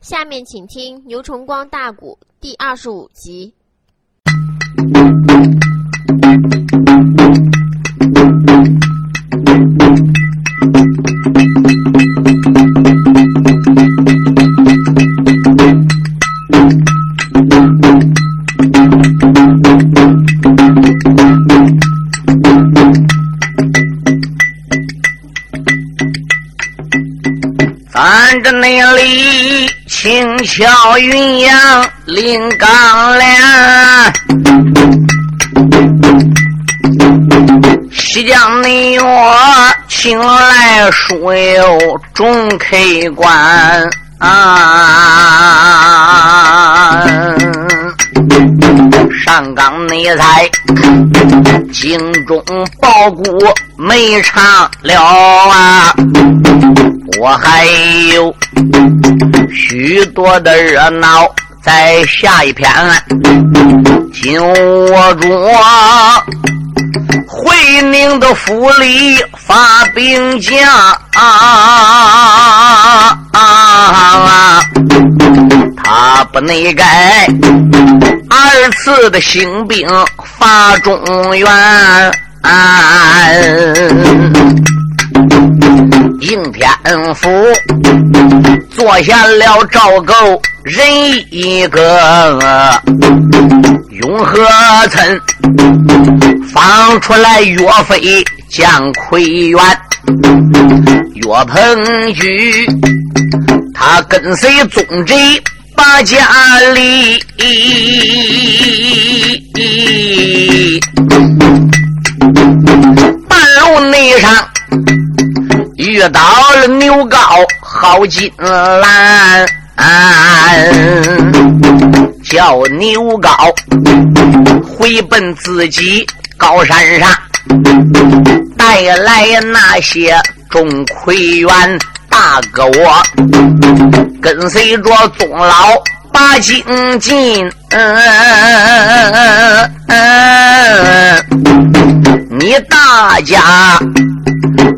下面请听牛崇光大鼓第二十五集。轻巧云阳临钢梁，西江内我请来书友众客官啊。上岗内才京中报国没唱了啊，我还有许多的热闹在下一篇，紧握住回宁的府里发兵将啊啊！他不内改。二次的兴兵伐中原，应天府做下了赵构人一个，永和村放出来岳飞将奎元，岳鹏举他跟随宗贼。把家里半路内上遇到了牛皋好金兰，叫牛皋回奔自己高山上，带来那些钟馗元。大哥，我跟随着宗老把京进，嗯你大家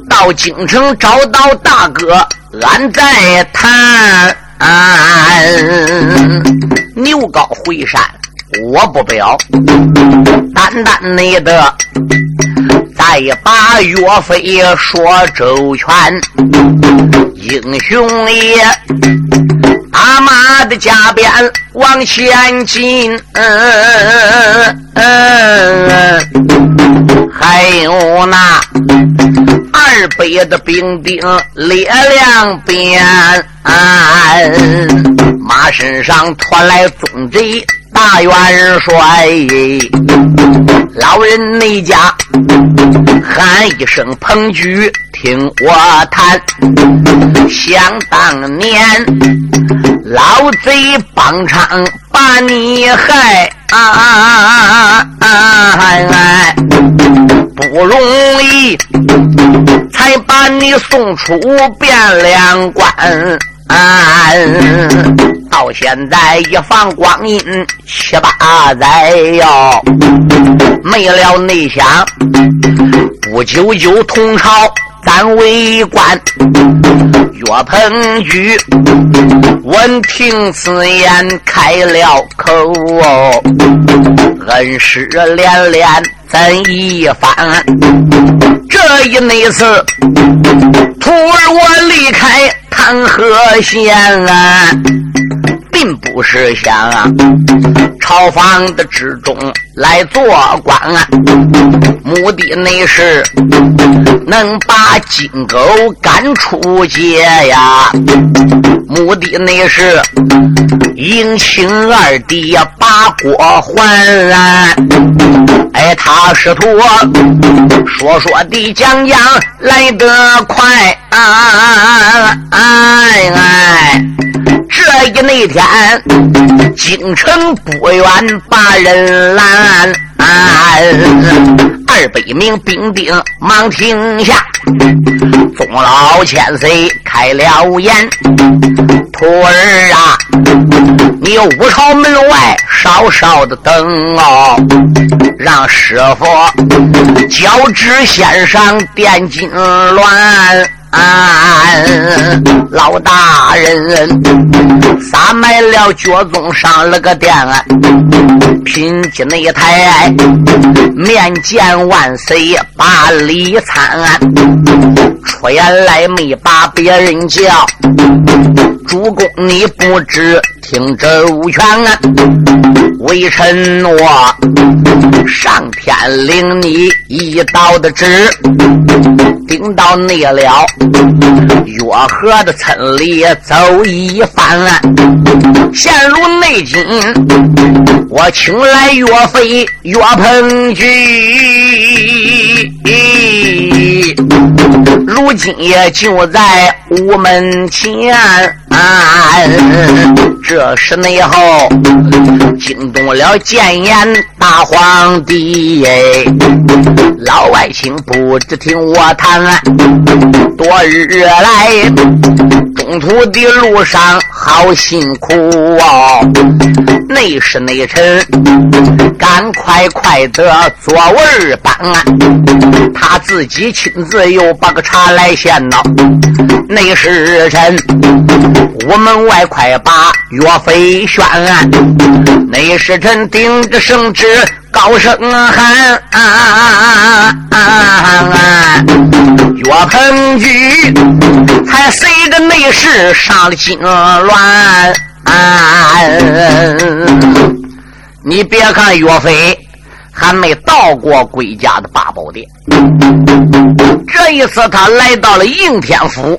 到京城找到大哥，俺再谈。牛皋回山，我不表，单单你的。再把岳飞说周全，英雄也，阿妈的家鞭往前进，还有那二百的兵丁列两边，马身上驮来总贼。大元帅，老人那家喊一声彭举，听我谈。想当年，老贼帮场把你害，啊啊啊啊啊！哎不容易，才把你送出汴梁关。到现在一放光阴七八载哟，没了内乡，不久就同朝咱为官。岳鹏举闻听此言开了口哦，恩师连连怎一番？这一那次，徒儿我离开。唐河县啊，并不是想朝房的之中来做官啊，目的那是能把金狗赶出街呀，目的那是迎亲二弟把国还啊，哎，他师徒说说的讲讲来得快。啊哎哎！这一那天，京城不远把人拦，二百名兵丁忙停下。宗老千岁开了眼：“徒儿啊，你屋朝门外稍稍的等哦，让师傅脚趾先上点金銮。”老大人撒买了脚宗上了个殿，品级那台面见万岁把礼参，出言来没把别人叫，主公你不知听旨无权啊，微臣我上天领你一道的旨，顶到内了月河的村里走一番，陷入内京，我请来岳飞岳鹏举，如今也就在屋门前。这是内后惊动了谏言大皇帝耶，老外卿不知听我谈，多日来中途的路上好辛苦哦，内侍内臣赶快快得座位搬，他自己亲自又把个茶来献呐，内侍臣。屋门外，快把岳飞宣！内内侍臣顶着圣旨，高声喊：啊啊啊岳鹏举才随着内侍上了金銮。你别看岳飞还没到过归家的八宝殿，这一次他来到了应天府。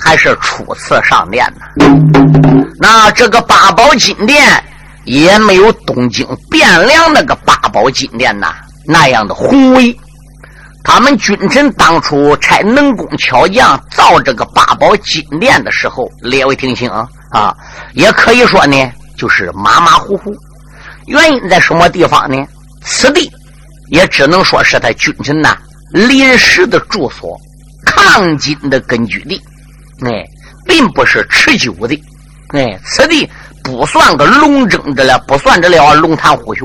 还是初次上殿呢，那这个八宝金殿也没有东京汴梁那个八宝金殿呐那样的宏伟。他们君臣当初差能工巧匠造这个八宝金殿的时候，列位听清啊，也可以说呢，就是马马虎虎。原因在什么地方呢？此地也只能说是他君臣呐临时的住所，抗金的根据地。哎，并不是持久的，哎，此地不算个龙争的了，不算这了龙潭虎穴，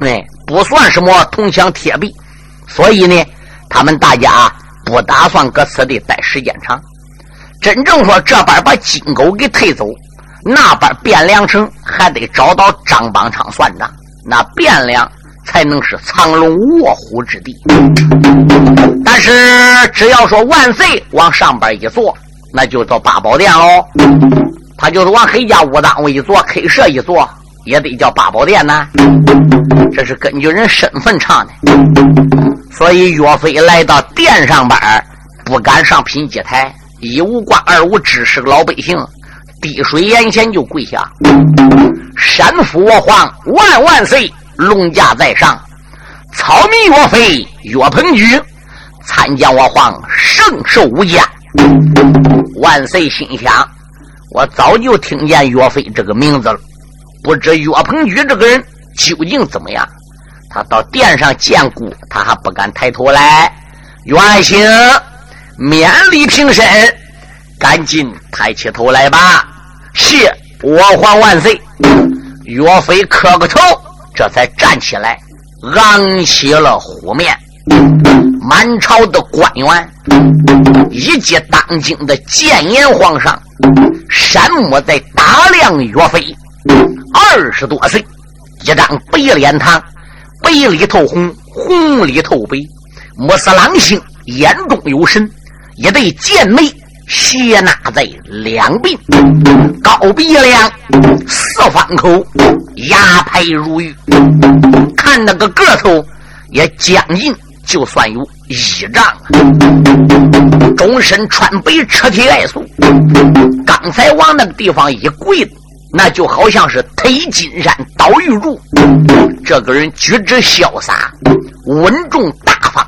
哎，不算什么铜墙铁壁，所以呢，他们大家不打算搁此地待时间长。真正说这边把金狗给推走，那边汴梁城还得找到张邦昌算账，那汴梁才能是藏龙卧虎之地。但是只要说万岁往上边一坐。那就到八宝殿喽，他就是往黑家武当一坐黑社一坐，也得叫八宝殿呐。这是根据人身份唱的，所以岳飞来到殿上边不敢上品阶台，一无官二无知识老百姓，滴水眼前就跪下，山父我皇万万岁，龙驾在上，草民岳飞岳鹏举参见我皇圣寿无疆。万岁心想：我早就听见岳飞这个名字了，不知岳鹏举这个人究竟怎么样？他到殿上见过，他还不敢抬头来。元兴免礼平身，赶紧抬起头来吧。谢我皇万岁。岳飞磕个头，这才站起来，昂起了虎面。满朝的官员以及当今的谏言皇上，山木在打量岳飞。二十多岁，一张白脸膛，白里透红，红里透白，目似狼星，眼中有神，一对剑眉斜捺在两鬓，高鼻梁，四方口，牙白如玉，看那个个头也将近。就算有一丈，终身穿白，车体外素。刚才往那个地方一跪，那就好像是推金山倒玉柱。这个人举止潇洒，稳重大方。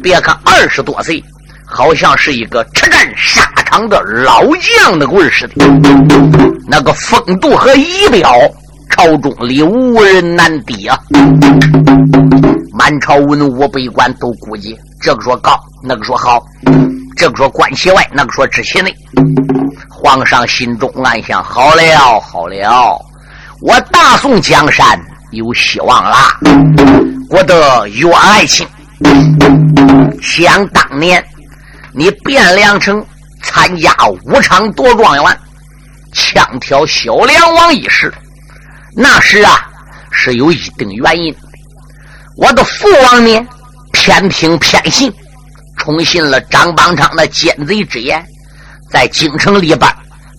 别看二十多岁，好像是一个叱战沙场的老将的味似的。那个风度和仪表，朝中里无人难敌啊。满朝文武百官都估计，这个说高，那个说好，这个说观其外，那个说知其内。皇上心中暗想：好了好了，我大宋江山有希望啦！我的岳爱卿，想当年你汴梁城参加武场夺状元，枪挑小梁王一事，那时啊是有一定原因。我的父王呢，偏听偏信，宠信了张邦昌的奸贼之言，在京城里边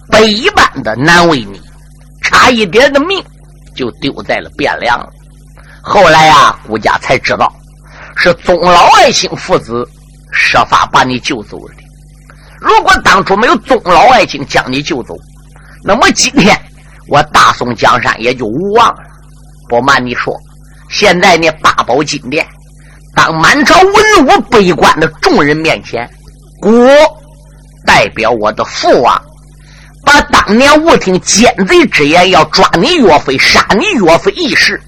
百般的难为你，差一点的命就丢在了汴梁了。后来呀，顾家才知道是宗老爱卿父子设法把你救走的。如果当初没有宗老爱卿将你救走，那么今天我大宋江山也就无望了。不瞒你说，现在呢，八宝金殿，当满朝文武悲观的众人面前，我代表我的父王，把当年误听奸贼之言要抓你岳飞、杀你岳飞一事。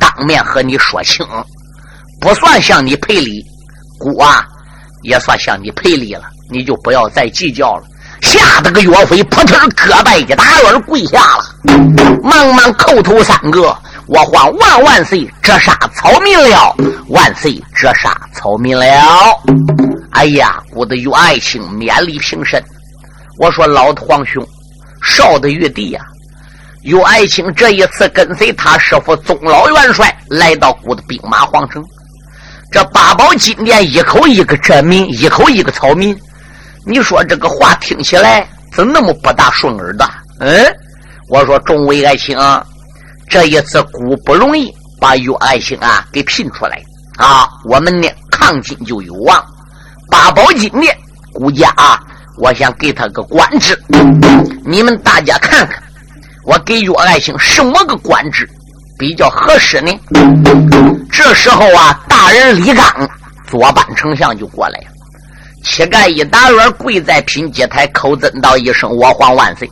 当面和你说清，不算向你赔礼，姑啊，也算向你赔礼了。你就不要再计较了。吓得个岳飞扑腾胳膊一打软跪下了，忙忙叩头三个：“我还万万岁，折杀草民了！万岁，折杀草民了！”哎呀，我的岳爱卿勉力平身。我说老的皇兄，少的玉帝呀。岳爱卿这一次跟随他师傅宗老元帅来到古的兵马皇城，这八宝金殿一口一个真民，一口一个草民，你说这个话听起来怎那么不大顺耳的？嗯，我说众位爱卿，啊这一次古不容易把岳爱卿啊给聘出来啊，我们呢抗金就有望。八宝金殿顾家啊，我想给他个官职，你们大家看看。我给岳爱卿什么个官职比较合适呢？这时候啊，大人李刚左班丞相就过来了，乞丐一打软，跪在品阶台，口尊道一声：“我皇万岁！”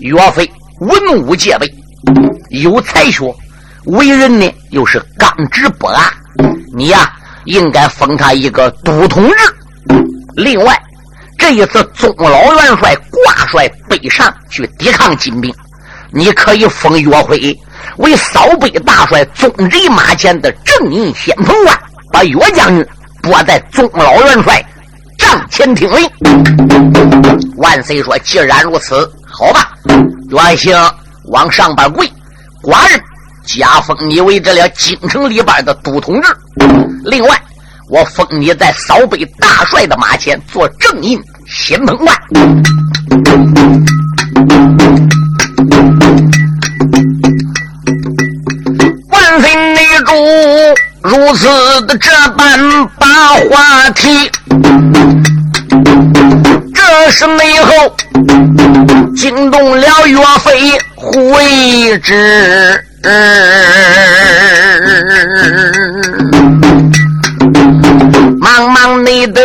岳飞文武皆备，有才学，为人呢又是刚直不阿，你呀应该封他一个都统制。另外，这一次宗老元帅挂帅北上去抵抗金兵。你可以封岳飞为扫北大帅，宗人马前的正印先锋官，把岳将军拨在宗老元帅帐前听令。万岁说：“既然如此，好吧，元兴往上边跪，寡人加封你为这了京城里边的都统制。另外，我封你在扫北大帅的马前做正印先锋官。”万岁内主如此的这般把话题，是内后惊动了岳飞护卫之，茫茫内的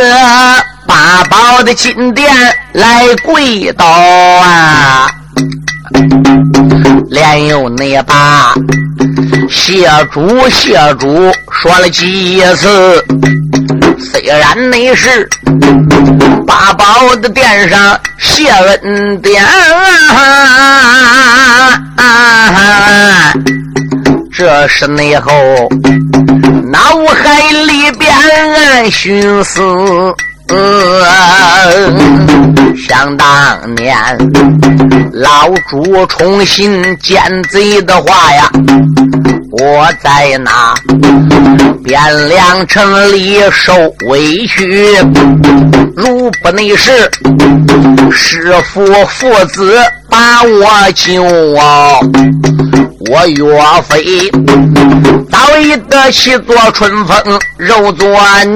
八宝的金殿来跪倒啊！连又那把谢主谢主说了几次，虽然你是八宝的殿上谢恩典，这是内后脑海里边暗寻思。想当年，老朱重新奸贼的话呀，我在那。汴梁城里受委屈，如不内是师父父子把我救啊，我岳飞早已得起做春风，肉做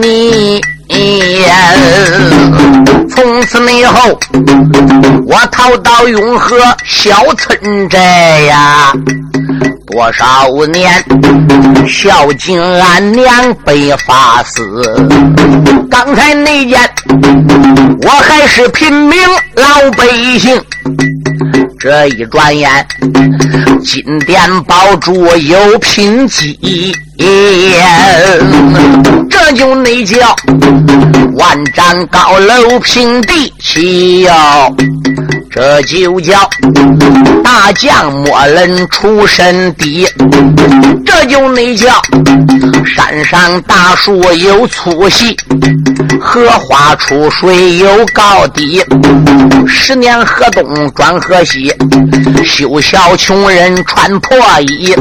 泥。从此以后，我逃到永和小村寨呀，多少年孝敬俺娘被发死。刚才那件，我还是平民老百姓。这一转眼，金殿宝珠有贫瘠，这就那叫万丈高楼平地起哟。这就叫大将莫论出身低，这就那叫山上大树有粗细，荷花出水有高低。十年河东转河西，休笑穷人穿破衣。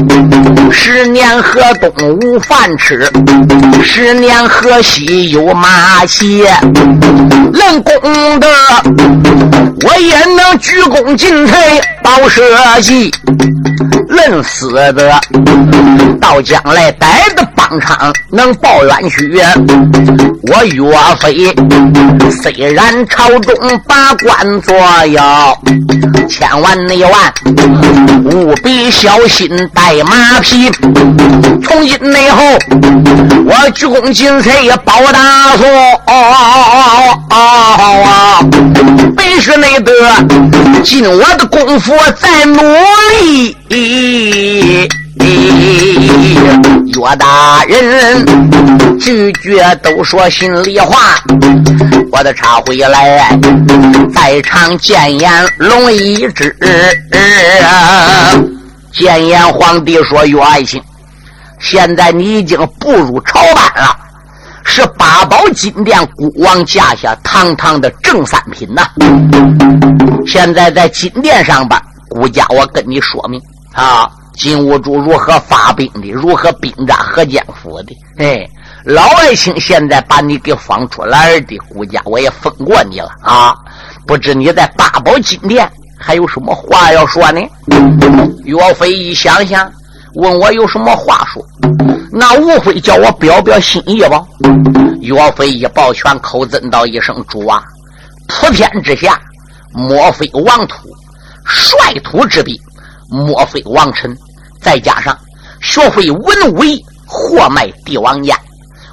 十年河东无饭吃，十年河西有马骑。论功德，我也能鞠躬尽瘁，报社稷。论死的，到将来逮的帮场能报冤屈。我岳飞虽然朝中把官做要，千万内万务必小心带马匹。从今内后，我鞠躬尽瘁，报大错。本是内得尽我的功夫在努力。岳大人句句都说心里话，我的茶回来，在场谏言龙一只。谏言皇帝说：“岳爱卿，现在你已经步入朝班了，是八宝金殿孤王驾下堂堂的正三品呐。现在在金殿上班，孤家我跟你说明。”啊，金兀术如何发兵的？如何兵扎河间府的？哎，老爱卿现在把你给放出来的，顾家我也封过你了啊！不知你在八宝金殿还有什么话要说呢？岳飞一想想，问我有什么话说？那无非叫我表表心意吧。岳飞一抱拳，口尊道一声：“主啊！普天之下，莫非王土，率土之滨。”莫非王臣，再加上学会文武艺，货卖帝王家。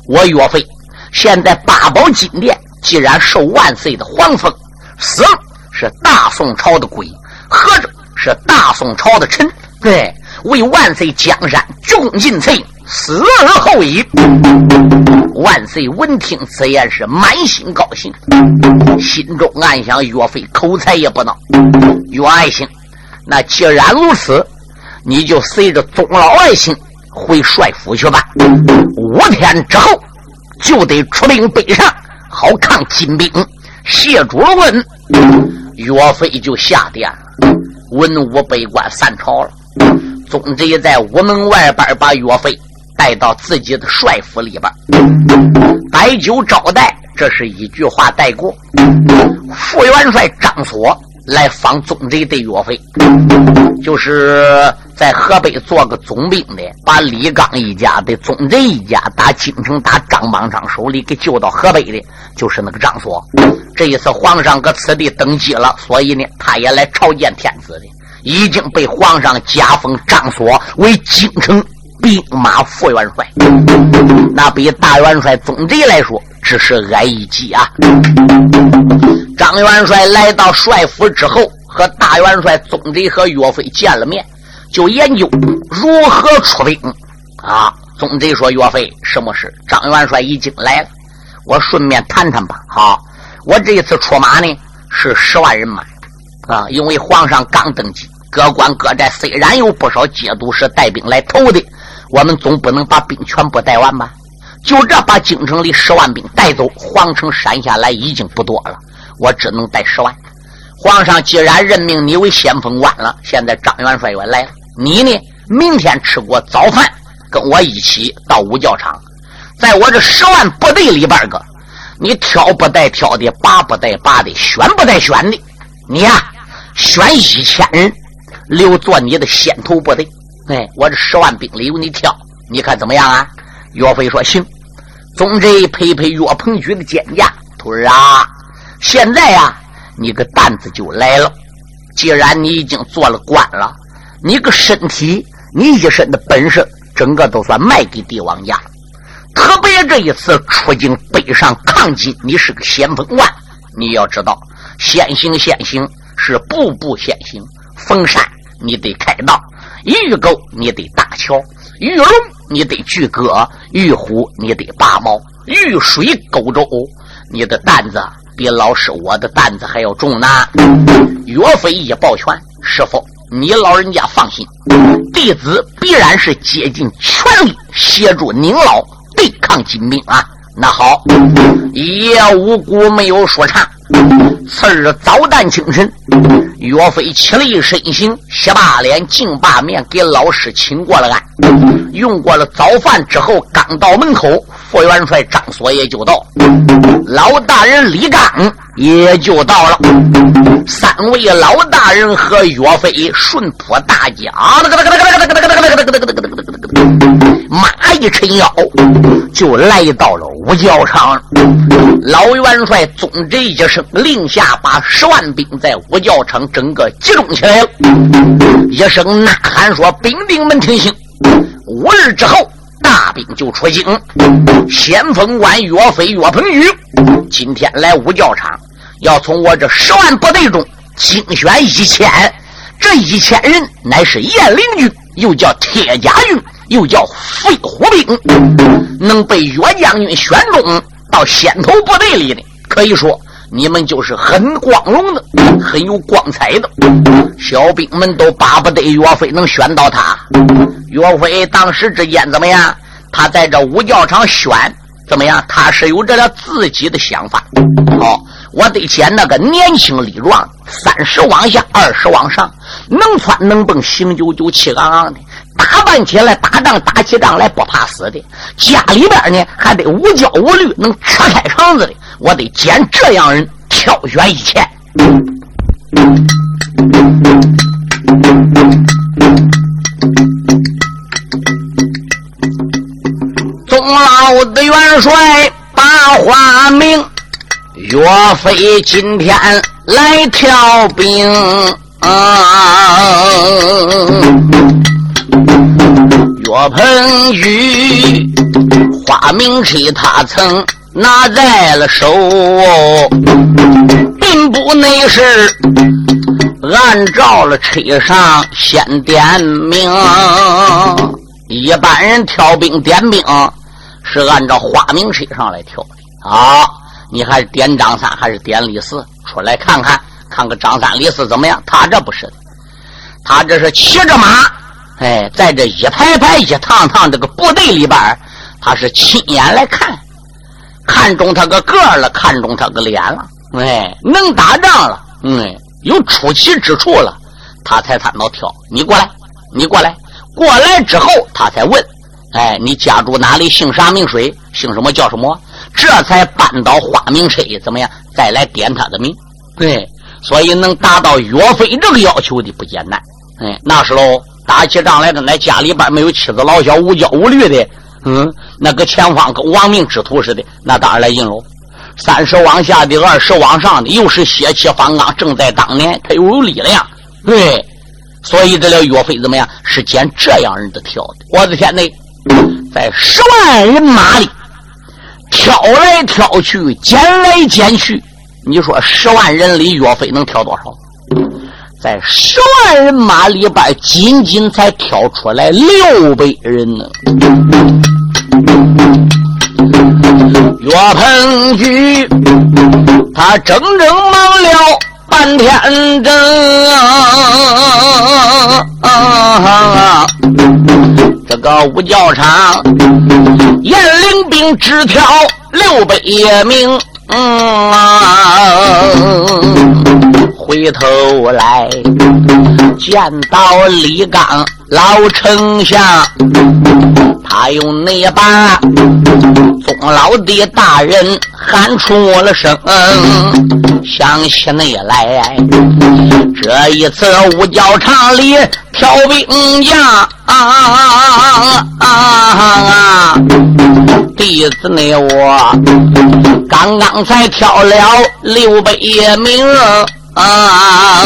我岳飞现在八宝金殿，既然受万岁的皇封，死是大宋朝的鬼，活着是大宋朝的臣。对，为万岁江山鞠躬尽瘁，死而后已。万岁闻听此言，是满心高兴，心中暗想：岳飞口才也不孬，岳爱卿。那既然如此，你就随着宗老爱卿回帅府去吧。五天之后就得出兵北上，好抗金兵。谢主问，岳飞就下殿了。文武百官散朝了。宗贼在午门外边把岳飞带到自己的帅府里边，摆酒招待。这是一句话带过。副元帅张所。来访宗贼的岳飞，就是在河北做个总兵的，把李刚一家的宗贼一家打京城打张邦昌手里给救到河北的，就是那个张所。这一次皇上搁此地登基了，所以呢，他也来朝见天子的，已经被皇上加封张所为京城兵马副元帅，那比大元帅宗贼来说。只是挨一击啊！张元帅来到帅府之后，和大元帅宗贼和岳飞见了面，就研究如何出兵。啊，宗贼说：“岳飞，什么事？”张元帅已经来了，我顺便谈谈吧。好，我这一次出马呢是十万人马，啊，因为皇上刚登基，各关各寨虽然有不少节度使带兵来投的，我们总不能把兵全部带完吧。就这把京城里十万兵带走，皇城山下来已经不多了，我只能带十万。皇上既然任命你为先锋官了，现在张元帅也来了，你呢？明天吃过早饭，跟我一起到五教场，在我这十万部队里边个，你挑不带挑的，拔不带拔的，选不带选的，你呀，选一千人留做你的先头部队。哎，我这十万兵里由你挑，你看怎么样啊？岳飞说：“行。”宗贼陪陪岳鹏举的肩胛：“徒儿啊，现在呀，你个担子就来了。既然你已经做了官了，你个身体，你一身的本事，整个都算卖给帝王家了。特别这一次出京北上抗金，你是个先锋官。你要知道，先行先行是步步先行。逢山你得开道，遇沟你得搭桥，遇龙。”你得锯割玉虎，你得拔毛；遇水狗舟，你的担子比老师我的担子还要重呢。岳飞一抱拳：“师傅，你老人家放心，弟子必然是竭尽全力协助您老对抗金兵啊。”那好，一夜无辜没有说差。次日早旦清晨，岳飞起立身形，洗把脸，净把面，给老师请过了安。用过了早饭之后，刚到门口，副元帅张所也就到，老大人李刚也就到了。三位老大人和岳飞顺坡大将。马一抻腰，就来到了五角场。老元帅宗旨一声令下，把十万兵在五角场整个集中起来了。一声呐喊说：“兵丁们听信，五日之后大兵就出京。先锋官岳飞、岳鹏举今天来五角场，要从我这十万部队中精选一千。这一千人乃是雁翎军，又叫铁甲军。”又叫飞虎兵，能被岳将军选中到先头部队里的，可以说你们就是很光荣的，很有光彩的。小兵们都巴不得岳飞能选到他。岳飞当时之间怎么样？他在这五教场选怎么样？他是有着了自己的想法。好，我得捡那个年轻力壮，三十往下，二十往上，能窜能蹦，行九九，气昂昂的。打扮起来，打仗打起仗来不怕死的，家里边呢还得无教无虑，能扯开肠子的。我得捡这样人，挑选一千。宗老的元帅把话明，岳飞今天来挑兵。岳鹏举花名车，他曾拿在了手，并不内是按照了车上先点名。一般人挑兵点兵是按照花名车上来挑的啊！你还是点张三还是点李四？出来看看，看看张三李四怎么样？他这不是的，他这是骑着马。哎，在这一排排、一趟趟这个部队里边，他是亲眼来看，看中他个个了，看中他个脸了，哎，能打仗了，嗯，有出奇之处了，他才谈到挑。你过来，你过来，过来之后，他才问，哎，你家住哪里？姓啥名谁？姓什么叫什么？这才搬到花名车，怎么样？再来点他的名。对，所以能达到岳飞这个要求的不简单。哎，那时候。打起仗来的，那家里边没有妻子老小，无焦无虑的，嗯，那个前方跟亡命之徒似的，那当然来应喽。三十往下的，二十往上的，又是血气方刚，正在当年，他又有力量，对，所以这了岳飞怎么样？是捡这样人的挑的。我的天呐，在十万人马里挑来挑去，捡来捡去，你说十万人里岳飞能挑多少？在十万人马里边，仅仅才挑出来六百人呢。岳鹏举他整整忙了半天整，这个五教场严领兵只挑六百名。嗯回头来见到李刚老丞相，他用那把宗老的大人喊出了声，想起那来，这一次五角场里挑兵将，弟子那我刚刚才挑了六百名。啊！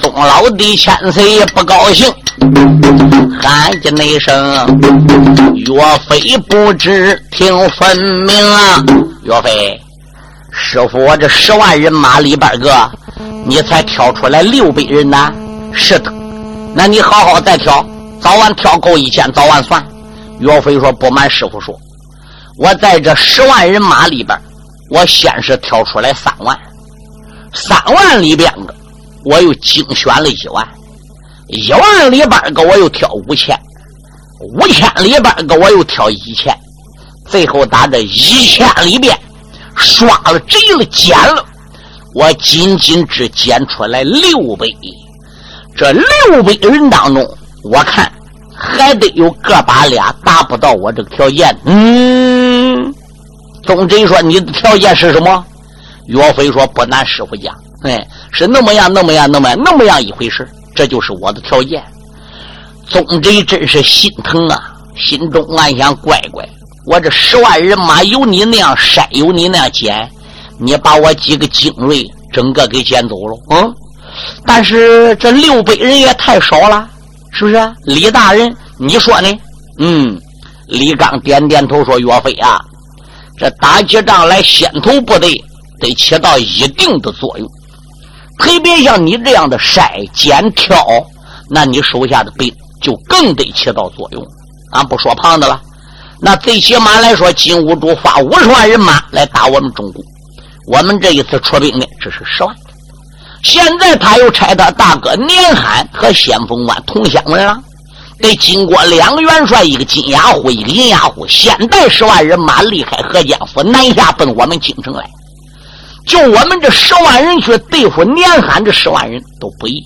宗老的千岁也不高兴，喊起那一声：“岳飞不知听分明啊！”岳飞，师傅，我这十万人马里边个，你才挑出来六百人呢？是的，那你好好再挑，早晚挑够一千，早晚算。岳飞说：“不瞒师傅说，我在这十万人马里边。”我先是挑出来三万，三万里边个，我又精选了一万，一万里边个我又挑五千，五千里边个我又挑一千，最后打这一千里边，刷了贼了捡了，我仅仅只捡出来六百。这六百人当中，我看还得有个把俩达不到我这个条件。嗯。宗真说：“你的条件是什么？”岳飞说：“不难，师傅讲，哎，是那么样，那么样，那么样，那么样一回事。这就是我的条件。”宗真真是心疼啊，心中暗想：“乖乖，我这十万人马有你那样筛，有你那样捡，你把我几个精锐整个给捡走了。嗯，但是这六百人也太少了，是不是？李大人，你说呢？嗯，李刚点点头说：“岳飞啊。”这打起仗来，先头部队得起到一定的作用，特别像你这样的筛拣挑，那你手下的兵就更得起到作用。俺不说胖的了，那最起码来说，金兀术发五十万人马来打我们中国，我们这一次出兵呢，只是十万。现在他又差他大哥年罕和先锋官同乡人了。得经过两个元帅，一个金牙虎，一个银牙虎，先带十万人马离开河间府，南下奔我们京城来。就我们这十万人去对付年罕这十万人都不易，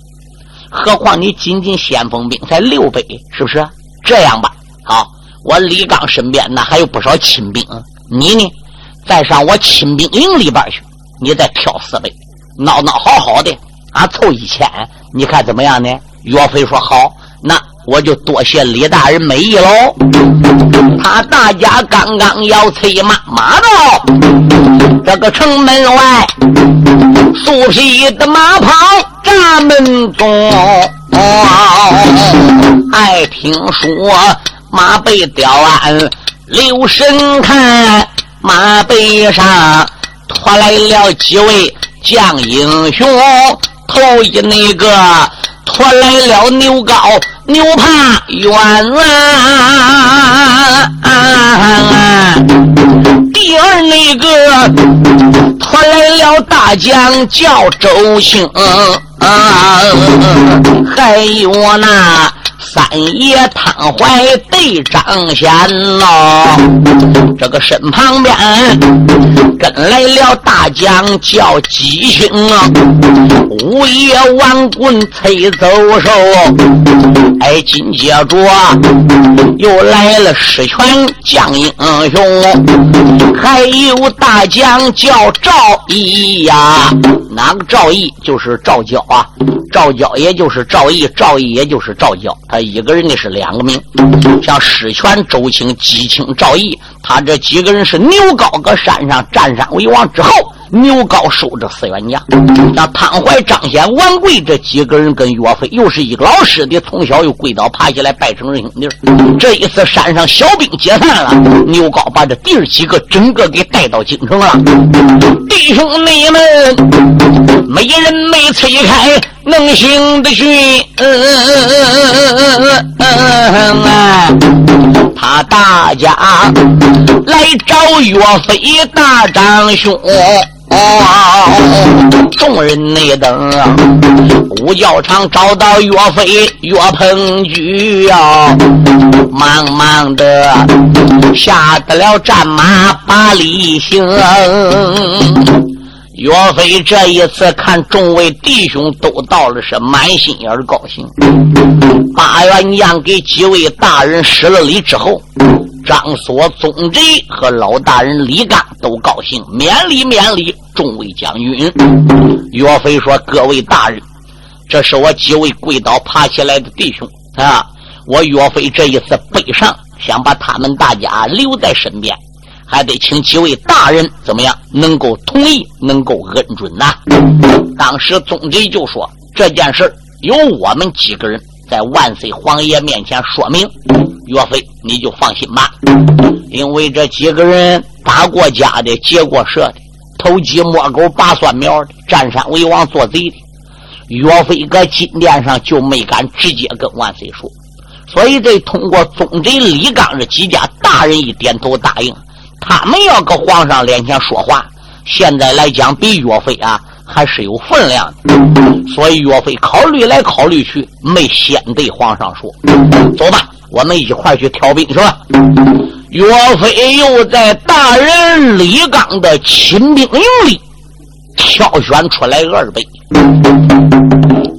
何况你仅仅先锋兵才六百，是不是？这样吧，好，我李刚身边那还有不少亲兵，你呢，再上我亲兵营里边去，你再挑四百，闹闹好好的，啊，凑一千，你看怎么样呢？岳飞说好，那。我就多谢李大人美意喽。他大家刚刚要催马，马到这个城门外，素皮的马跑闸门中。爱听说马背吊鞍留神看，马背上拖来了几位将英雄，头一那个。拖来了牛高牛怕远啊！第二那个拖来了大将叫周兴，还有那。三爷汤怀对张先喽，这个身旁边跟来了大将叫吉星啊，五爷王棍催走手，哎，紧接着又来了十全将英雄，还有大将叫赵义呀，哪个赵义就是赵娇啊，赵娇也就是赵义，赵义也就是赵娇。他一个人的是两个名，像史权、周青、姬青、赵毅，他这几个人是牛高搁山上占山为王之后。牛高收着四员将，那汤怀、张显、王贵这几个人跟岳飞又是一个老师的，从小又跪倒爬起来拜成兄弟。这一次山上小兵解散了，牛高把这弟儿几个整个给带到京城了。弟兄妹们，没人没催开能行的去，他大家来找岳飞大长兄。哦，众人内等，五教场找到岳飞岳鹏举呀，忙忙的下得了战马把礼行。岳飞这一次看众位弟兄都到了，是满心眼高兴。八员将给几位大人施了礼之后。张所、宗贼和老大人李刚都高兴，免礼免礼，众位将军。岳飞说：“各位大人，这是我几位跪倒爬起来的弟兄啊！我岳飞这一次北上，想把他们大家留在身边，还得请几位大人怎么样，能够同意，能够恩准呐。”当时宗贼就说：“这件事由我们几个人。”在万岁皇爷面前说明，岳飞你就放心吧，因为这几个人打过家的、结过社的、偷鸡摸狗、拔蒜苗的、占山为王做贼的，岳飞搁金殿上就没敢直接跟万岁说，所以这通过宗贼李刚这几家大人一点头答应，他们要搁皇上脸前说话，现在来讲比岳飞啊还是有分量的。所以岳飞考虑来考虑去，没先对皇上说：“走吧，我们一块去调兵去吧。”岳飞又在大人李刚的亲兵营里挑选出来二百。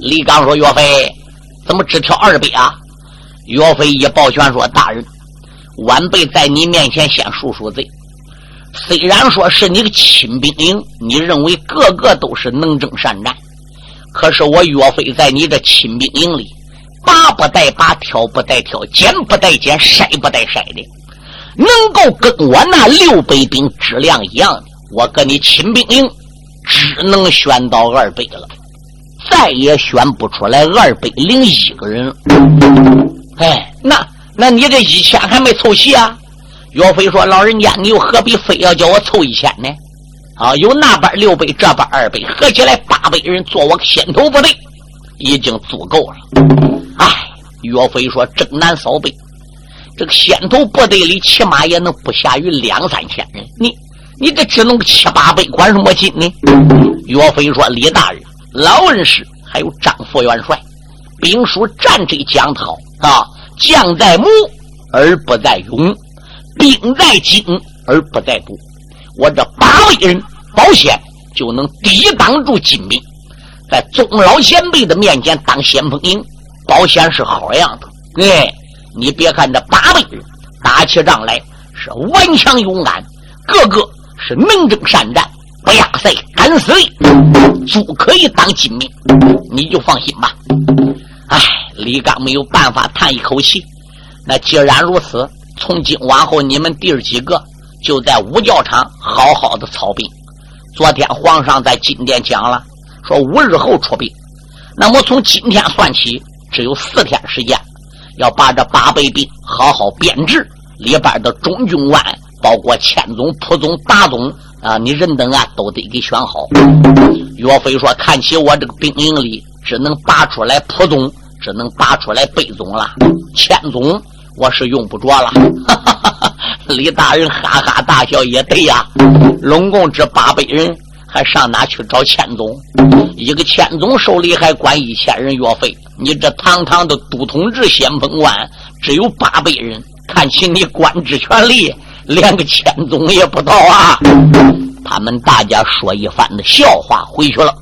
李刚说：“岳飞，怎么只挑二百啊？”岳飞一抱拳说：“大人，晚辈在你面前先赎赎罪。虽然说是你的亲兵营，你认为个个都是能征善战，可是我岳飞在你这亲兵营里，拔不带拔，挑不带挑，剪不带剪，筛不带筛的。能够跟我那六百兵质量一样的，我跟你亲兵营只能选到二百了，再也选不出来二百零一个人了。”哎，那那你这一千还没凑齐啊？岳飞说：“老人家，你又何必非要叫我凑一千呢？啊，有那边六百，这边二百，合起来八百人做我先头部队，已经足够了。”哎，岳飞说：“征南扫北，这个先头部队里起码也能不下于两三千人。你你这只能七八百，管什么劲呢？”岳飞说：“李大人、老恩师，还有张副元帅，兵书战阵江涛。”啊，将在谋而不在勇，兵在精而不在多。我这八位人保险就能抵挡住金兵，在宗老前辈的面前当先锋营，保险是好样的。哎，你别看这八位人打起仗来是顽强勇敢，个个是能征善战，不压塞敢死的，足可以当金兵，你就放心吧。唉，李刚没有办法叹一口气。那既然如此，从今往后，你们弟儿几个就在五教场好好的操兵。昨天皇上在金殿讲了，说五日后出兵。那么从今天算起，只有四天时间，要把这八百兵好好编制，里边的中军官，包括千总、蒲总、大总啊，你人等啊，都得给选好。岳飞说：“看起我这个兵营里。”只能拔出来蒲总，只能拔出来贝总了。千总我是用不着了。李大人哈哈大笑，也对呀。拢共这八百人，还上哪去找千总？一个千总手里还管一千人药费，你这堂堂的都统制先锋官，只有八百人，看起你官职权力，连个千总也不到啊！他们大家说一番的笑话，回去了。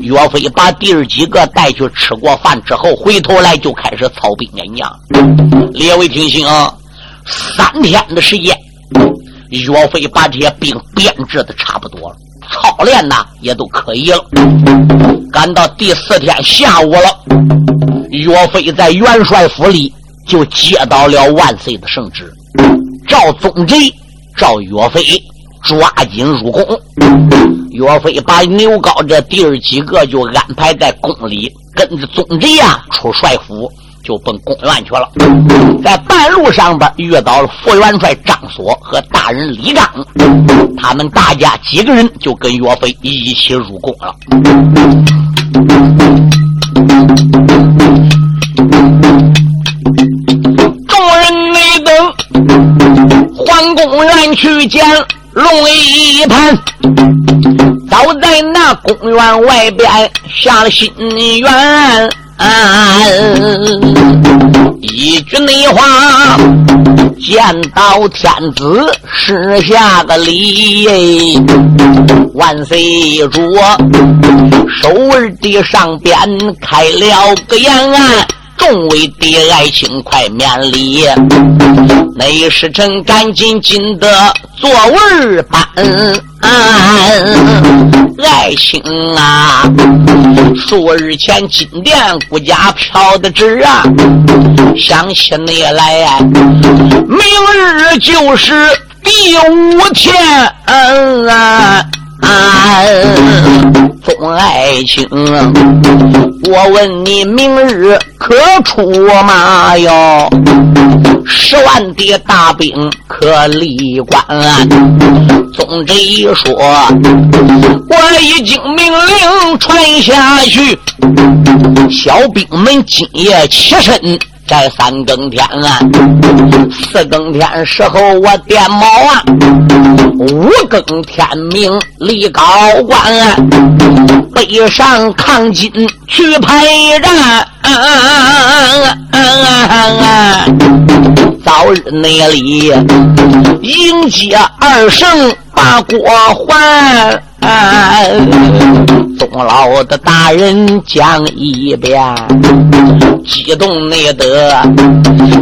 岳飞把弟儿几个带去吃过饭之后，回头来就开始操兵演将。列位听清啊，三天的时间，岳飞把这些兵编制的差不多了，操练呐也都可以了。赶到第四天下午了，岳飞在元帅府里就接到了万岁的圣旨，赵宗贼，赵岳飞。抓紧入宫，岳飞把牛皋这弟儿几个就安排在宫里，跟着宗贼呀出帅府，就奔宫院去了。在半路上边遇到了副元帅张索和大人李刚，他们大家几个人就跟岳飞一起入宫了。公园去见。龙一盘，早在那公园外边下了心愿。一句内话，见到天子施下个礼。万岁主，手儿的上边开了个言。众位的爱卿，快免礼！内侍臣赶紧进得座位班。爱卿啊，数日前金殿顾家飘的纸啊，想起你来，明日就是第五天啊。众爱卿，我问你，明日可出马哟？十万的大兵可立关？宗贼说，我已经命令传下去，小兵们今夜起身在三更天啊，四更天时候我点卯啊，五更天明立高官啊，背上抗金去排战。早日那里迎接二圣把国还。钟老的大人讲一遍，激动内得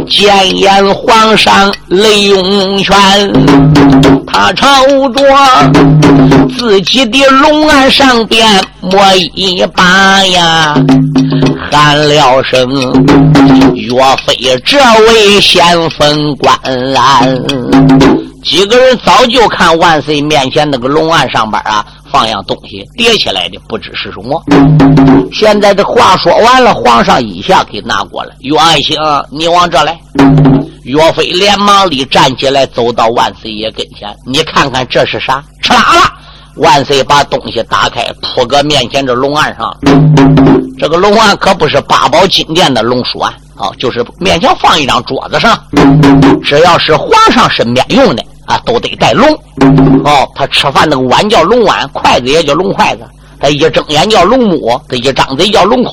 见言皇上雷涌泉，他朝着自己的龙案上边摸一把呀，喊了声：“岳飞，这位先锋官。”几个人早就看万岁面前那个龙案上边啊，放样东西叠起来的，不知是什么。现在这话说完了，皇上一下给拿过来。岳爱卿，你往这来。岳飞连忙里站起来，走到万岁爷跟前。你看看这是啥？吃啦啦！万岁把东西打开，铺搁面前这龙案上。这个龙案可不是八宝金殿的龙书案啊，啊就是勉强放一张桌子上，只要是皇上身边用的。啊，都得带龙哦。他吃饭那个碗叫龙碗，筷子也叫龙筷子。他一睁眼叫龙目，他一张嘴叫龙口，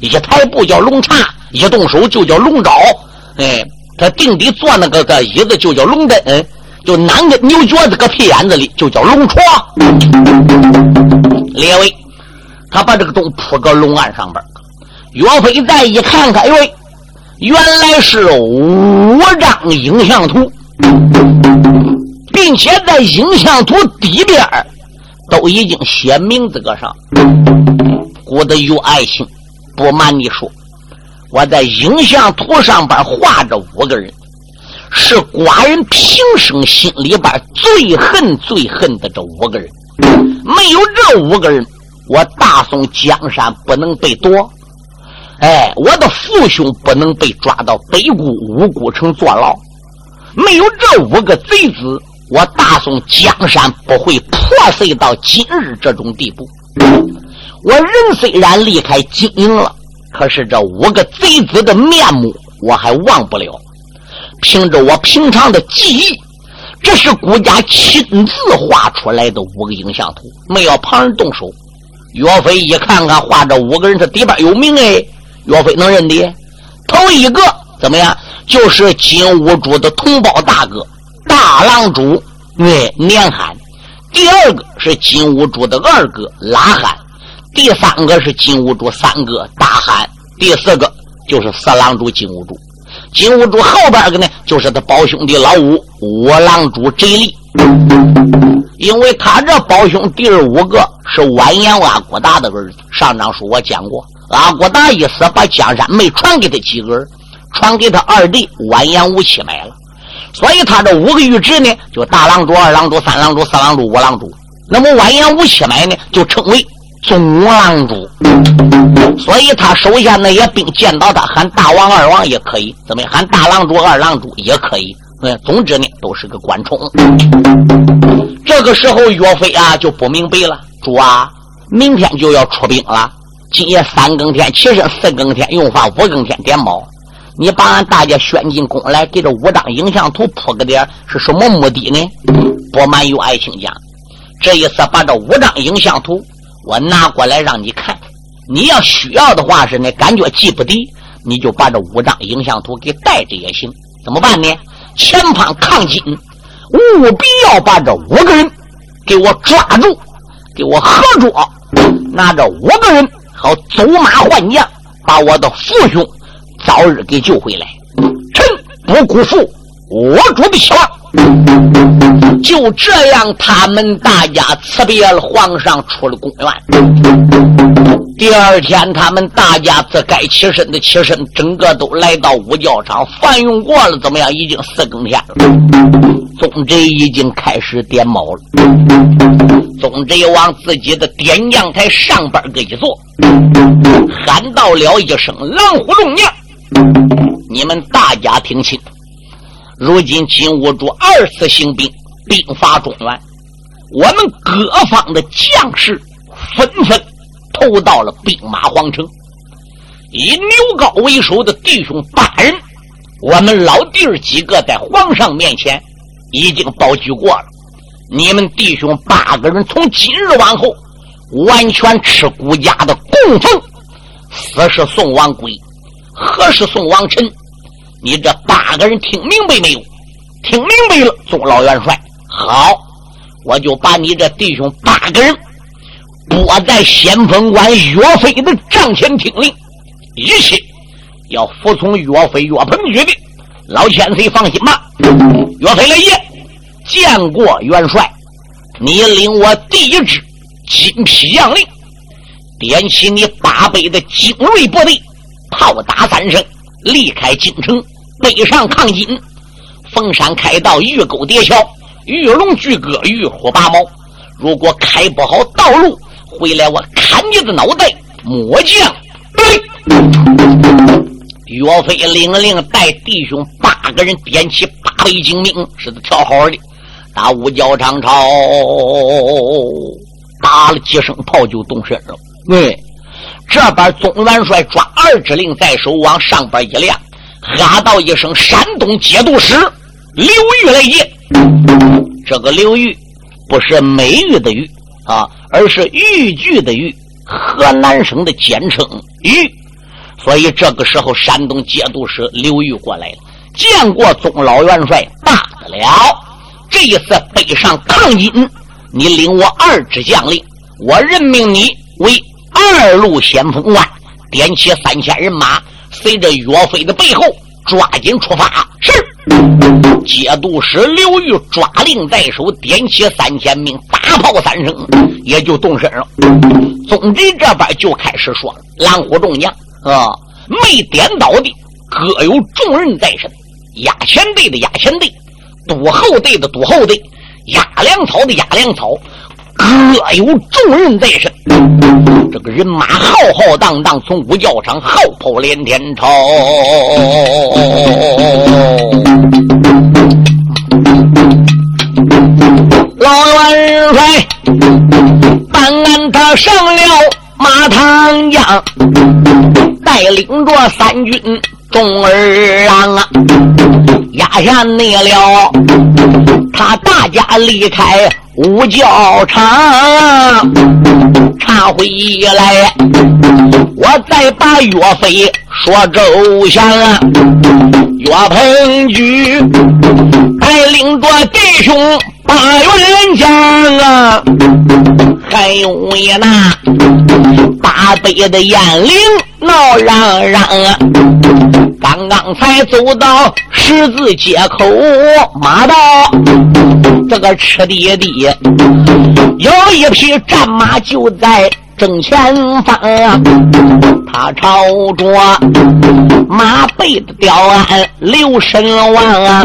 一抬步叫龙叉，一动手就叫龙爪。哎，他定底坐那个个椅子就叫龙凳，就哪个牛角子个屁眼子里就叫龙床。列位，他把这个东铺个龙案上边。岳飞再一看看，哎喂，原来是五张影像图。并且在影像图底边都已经写名字搁上。我的有爱心，不瞒你说，我在影像图上边画着五个人，是寡人平生心里边最恨最恨的这五个人。没有这五个人，我大宋江山不能被夺，哎，我的父兄不能被抓到北固五谷城坐牢。没有这五个贼子。我大宋江山不会破碎到今日这种地步。我人虽然离开金营了，可是这五个贼子的面目我还忘不了。凭着我平常的记忆，这是顾家亲自画出来的五个影像图，没有旁人动手。岳飞一看看画这五个人，这底边有名哎，岳飞能认的。头一个怎么样？就是金兀术的同胞大哥。大郎主，哎，年罕；第二个是金兀术的二哥拉罕；第三个是金兀术三哥大罕；第四个就是四郎主金兀术。金兀术后边个呢，就是他胞兄弟老五五郎主贼力。因为他这胞兄弟五个是完颜阿骨达的儿子。上章书我讲过，阿骨达一死，把江山没传给他几个儿，传给他二弟完颜吴七买了。所以他这五个御侄呢，就大郎主、二郎主、三郎主、四郎主、五郎主。那么完颜吴七买呢，就称为总郎主。所以他手下那些兵见到他喊大王、二王也可以，怎么？喊大郎主、二郎主也可以。嗯，总之呢，都是个官宠。这个时候岳飞啊就不明白了，主啊，明天就要出兵了，今夜三更天起身，四更天用饭，五更天点卯。你把俺大家选进宫来，给这五张影像图铺个点，是什么目的呢？不瞒有爱卿讲，这一次把这五张影像图我拿过来让你看，你要需要的话是呢，感觉记不得，你就把这五张影像图给带着也行。怎么办呢？前方抗金，务必要把这五个人给我抓住，给我合捉，拿着五个人好走马换将，把我的父兄。早日给救回来，臣不辜负我主的希望。就这样，他们大家辞别了皇上，出了宫院。第二天，他们大家自该起身的起身，整个都来到五教场，饭用过了，怎么样？已经四更天了，宗贼已经开始点卯了。宗贼往自己的点将台上边个一坐，喊到了一声：“狼虎众将！”你们大家听清，如今金兀术二次行兵，兵发中原，我们各方的将士纷纷投到了兵马皇城。以牛高为首的弟兄八人，我们老弟儿几个在皇上面前已经保举过了。你们弟兄八个人从今日往后，完全吃顾家的供奉。死是宋王贵，何是宋王臣？你这八个人听明白没有？听明白了，宗老元帅。好，我就把你这弟兄八个人拨在先锋官岳飞的帐前听令，一切要服从岳飞岳鹏决定。老千岁放心吧，岳飞老爷见过元帅，你领我第一支金皮将领，点起你八倍的精锐部队，炮打三声，离开京城，北上抗金。逢山开道，遇沟叠桥，遇龙锯戈，遇虎拔毛。如果开不好道路，回来我砍你的脑袋！末将，岳飞领令带弟兄八个人点起八倍精兵，是的，调好的。打五角长朝，打了几声炮就动身了。喂，这边总元帅抓二指令在手，往上边一亮，哈道一声：“山东节度使。”刘玉来也，这个刘玉不是美玉的玉啊，而是豫剧的豫，河南省的简称豫。所以这个时候，山东节度使刘玉过来了，见过宗老元帅，罢了。这一次北上抗金，你领我二支将领，我任命你为二路先锋官，点起三千人马，随着岳飞的背后，抓紧出发。是。节度使刘玉抓令在手，点起三千名，大炮三声，也就动身了。总之这边就开始说了：蓝虎众将啊，没点到的各有重任在身，押前队的押前队，督后队的督后队，压粮草的压粮草，各有重任在身。这个人马浩浩荡荡从五教场号炮连天朝。老元帅办案，他上了马塘江，带领着三军众儿郎啊，压下内了，他大家离开五教场，查回来，我再把岳飞说周详啊，岳鹏举带领着弟兄。八员将啊，还有一那八百的雁翎闹嚷嚷啊！刚刚才走到十字街口马道，这个赤地地有一匹战马就在正前方，他朝着马背的雕鞍留神望啊！